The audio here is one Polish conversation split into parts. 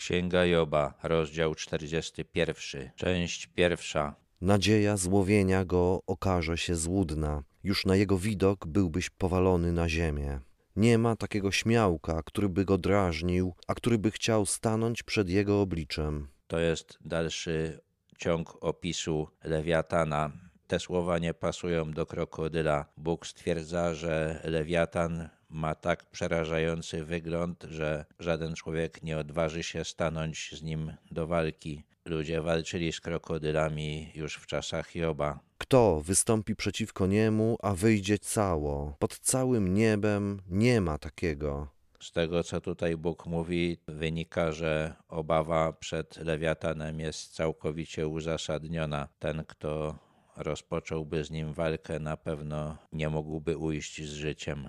Księga Joba, rozdział 41, część pierwsza. Nadzieja złowienia go okaże się złudna. Już na jego widok byłbyś powalony na ziemię. Nie ma takiego śmiałka, który by go drażnił, a który by chciał stanąć przed jego obliczem. To jest dalszy ciąg opisu Lewiatana. Te słowa nie pasują do krokodyla. Bóg stwierdza, że Lewiatan ma tak przerażający wygląd, że żaden człowiek nie odważy się stanąć z nim do walki. Ludzie walczyli z krokodylami już w czasach Joba. Kto wystąpi przeciwko niemu, a wyjdzie cało? Pod całym niebem nie ma takiego. Z tego, co tutaj Bóg mówi, wynika, że obawa przed lewiatanem jest całkowicie uzasadniona. Ten, kto rozpocząłby z nim walkę, na pewno nie mógłby ujść z życiem.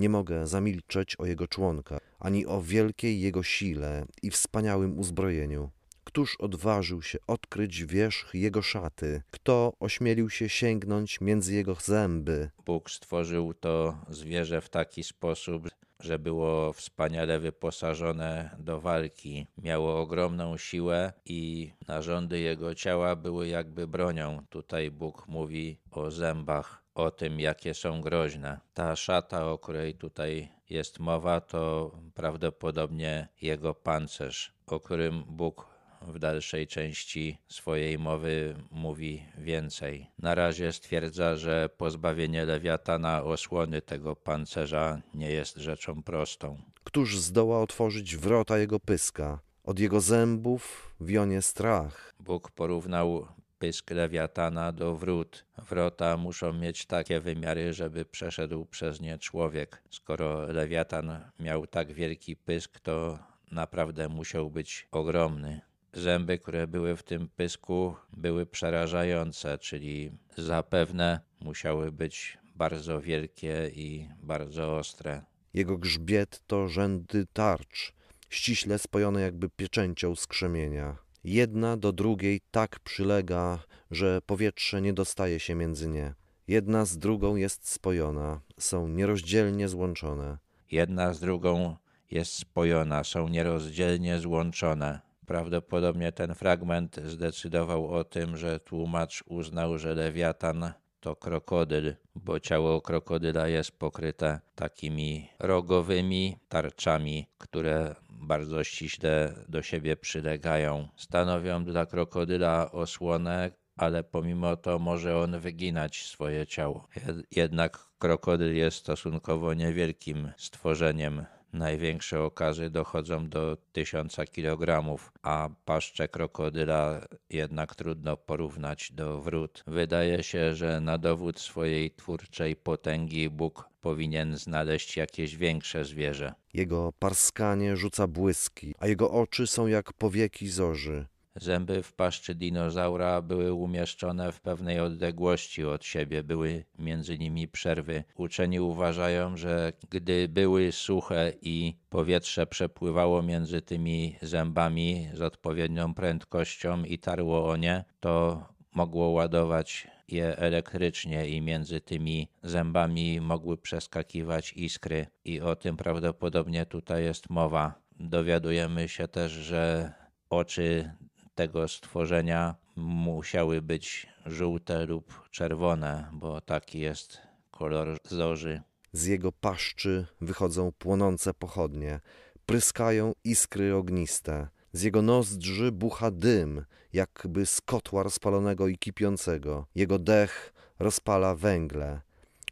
Nie mogę zamilczeć o jego członkach, ani o wielkiej jego sile i wspaniałym uzbrojeniu. Któż odważył się odkryć wierzch jego szaty? Kto ośmielił się sięgnąć między jego zęby? Bóg stworzył to zwierzę w taki sposób, że było wspaniale wyposażone do walki. Miało ogromną siłę i narządy jego ciała były jakby bronią. Tutaj Bóg mówi o zębach, o tym, jakie są groźne. Ta szata, o której tutaj jest mowa, to prawdopodobnie jego pancerz, o którym Bóg w dalszej części swojej mowy mówi więcej. Na razie stwierdza, że pozbawienie lewiatana osłony tego pancerza nie jest rzeczą prostą. Któż zdoła otworzyć wrota jego pyska? Od jego zębów wionie strach. Bóg porównał pysk lewiatana do wrót. Wrota muszą mieć takie wymiary, żeby przeszedł przez nie człowiek. Skoro lewiatan miał tak wielki pysk, to naprawdę musiał być ogromny. Zęby, które były w tym pysku, były przerażające, czyli zapewne musiały być bardzo wielkie i bardzo ostre. Jego grzbiet to rzędy tarcz, ściśle spojone jakby pieczęcią z krzemienia. Jedna do drugiej tak przylega, że powietrze nie dostaje się między nie. Jedna z drugą jest spojona, są nierozdzielnie złączone. Jedna z drugą jest spojona, są nierozdzielnie złączone. Prawdopodobnie ten fragment zdecydował o tym, że tłumacz uznał, że lewiatan to krokodyl, bo ciało krokodyla jest pokryte takimi rogowymi tarczami, które bardzo ściśle do siebie przylegają. Stanowią dla krokodyla osłonę, ale pomimo to może on wyginać swoje ciało. Jednak krokodyl jest stosunkowo niewielkim stworzeniem Największe okazy dochodzą do tysiąca kilogramów, a paszczę krokodyla jednak trudno porównać do wrót. Wydaje się, że na dowód swojej twórczej potęgi Bóg powinien znaleźć jakieś większe zwierzę. Jego parskanie rzuca błyski, a jego oczy są jak powieki zorzy. Zęby w paszczy dinozaura były umieszczone w pewnej odległości od siebie, były między nimi przerwy. Uczeni uważają, że gdy były suche i powietrze przepływało między tymi zębami z odpowiednią prędkością i tarło o nie, to mogło ładować je elektrycznie i między tymi zębami mogły przeskakiwać iskry i o tym prawdopodobnie tutaj jest mowa. Dowiadujemy się też, że oczy tego stworzenia musiały być żółte lub czerwone, bo taki jest kolor zorzy. Z jego paszczy wychodzą płonące pochodnie, pryskają iskry ogniste. Z jego nozdrzy bucha dym, jakby z kotła rozpalonego i kipiącego. Jego dech rozpala węgle,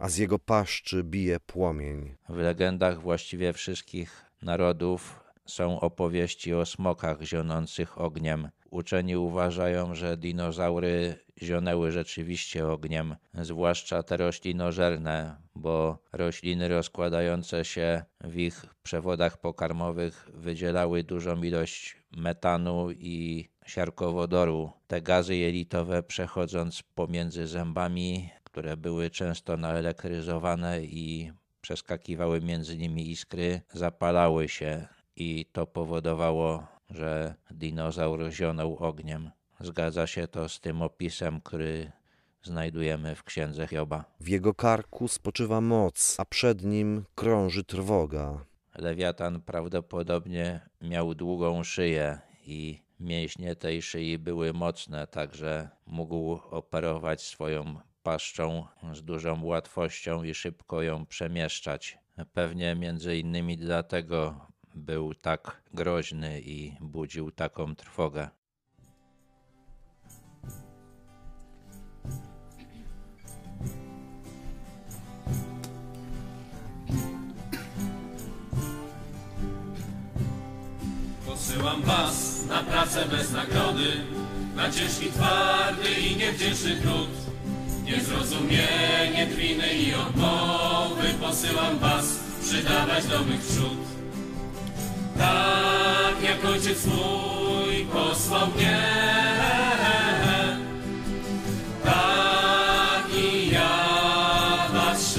a z jego paszczy bije płomień. W legendach właściwie wszystkich narodów są opowieści o smokach zionących ogniem. Uczeni uważają, że dinozaury zionęły rzeczywiście ogniem, zwłaszcza te roślinożerne, bo rośliny rozkładające się w ich przewodach pokarmowych wydzielały dużą ilość metanu i siarkowodoru. Te gazy jelitowe przechodząc pomiędzy zębami, które były często naelektryzowane i przeskakiwały między nimi iskry, zapalały się i to powodowało, że dinozaur zionął ogniem. Zgadza się to z tym opisem, który znajdujemy w księdze Hioba. W jego karku spoczywa moc, a przed nim krąży trwoga. Lewiatan prawdopodobnie miał długą szyję i mięśnie tej szyi były mocne, także mógł operować swoją paszczą z dużą łatwością i szybko ją przemieszczać. Pewnie między innymi dlatego był tak groźny i budził taką trwogę. Posyłam was na pracę bez nagrody, na ciężki, twardy i niewdzięczny trud. Niezrozumienie, drwiny i odmowy posyłam was przydawać do mych przód. Tak jak ojciec mój posłał mnie, tak i ja was.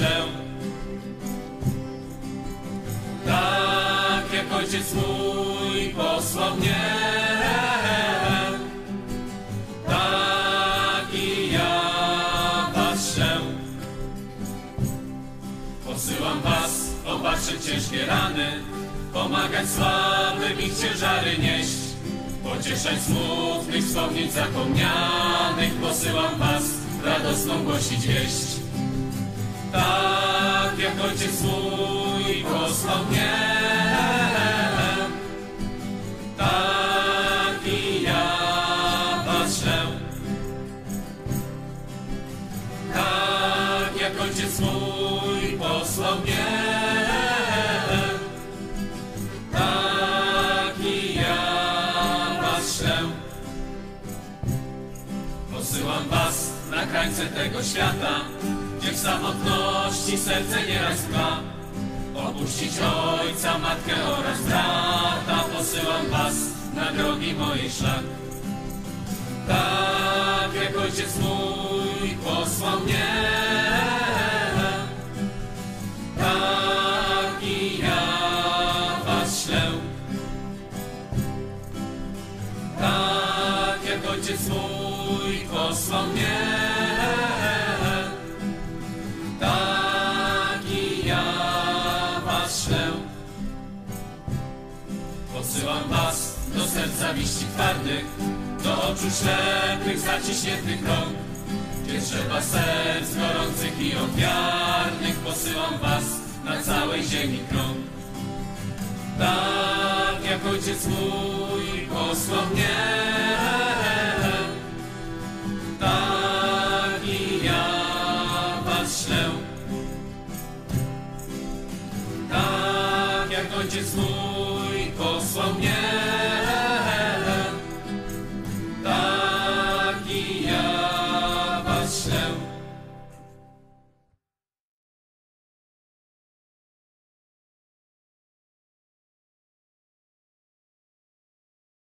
Tak jak ojciec mój posłał mnie, opatrzyć ciężkie rany, pomagać słabym ich ciężary nieść, pocieszać smutnych, wspomnieć zapomnianych. Posyłam was radosną głosić wieść. Tak jak ojciec mój posłał mnie, krańce tego świata, gdzie w samotności serce nieraz ma. Opuścić ojca, matkę oraz brata, posyłam was na drogi mojej szlak. Tak jak ojciec mój posłał mnie, tak i ja was szlę. Tak jak ojciec mój posłał mnie, do serca wiści twardych, do oczu ślepych, zaciśniętych rąk, gdzie trzeba serc gorących i ofiarnych. Posyłam was na całej ziemi krąg. Tak jak ojciec mój posłał mnie,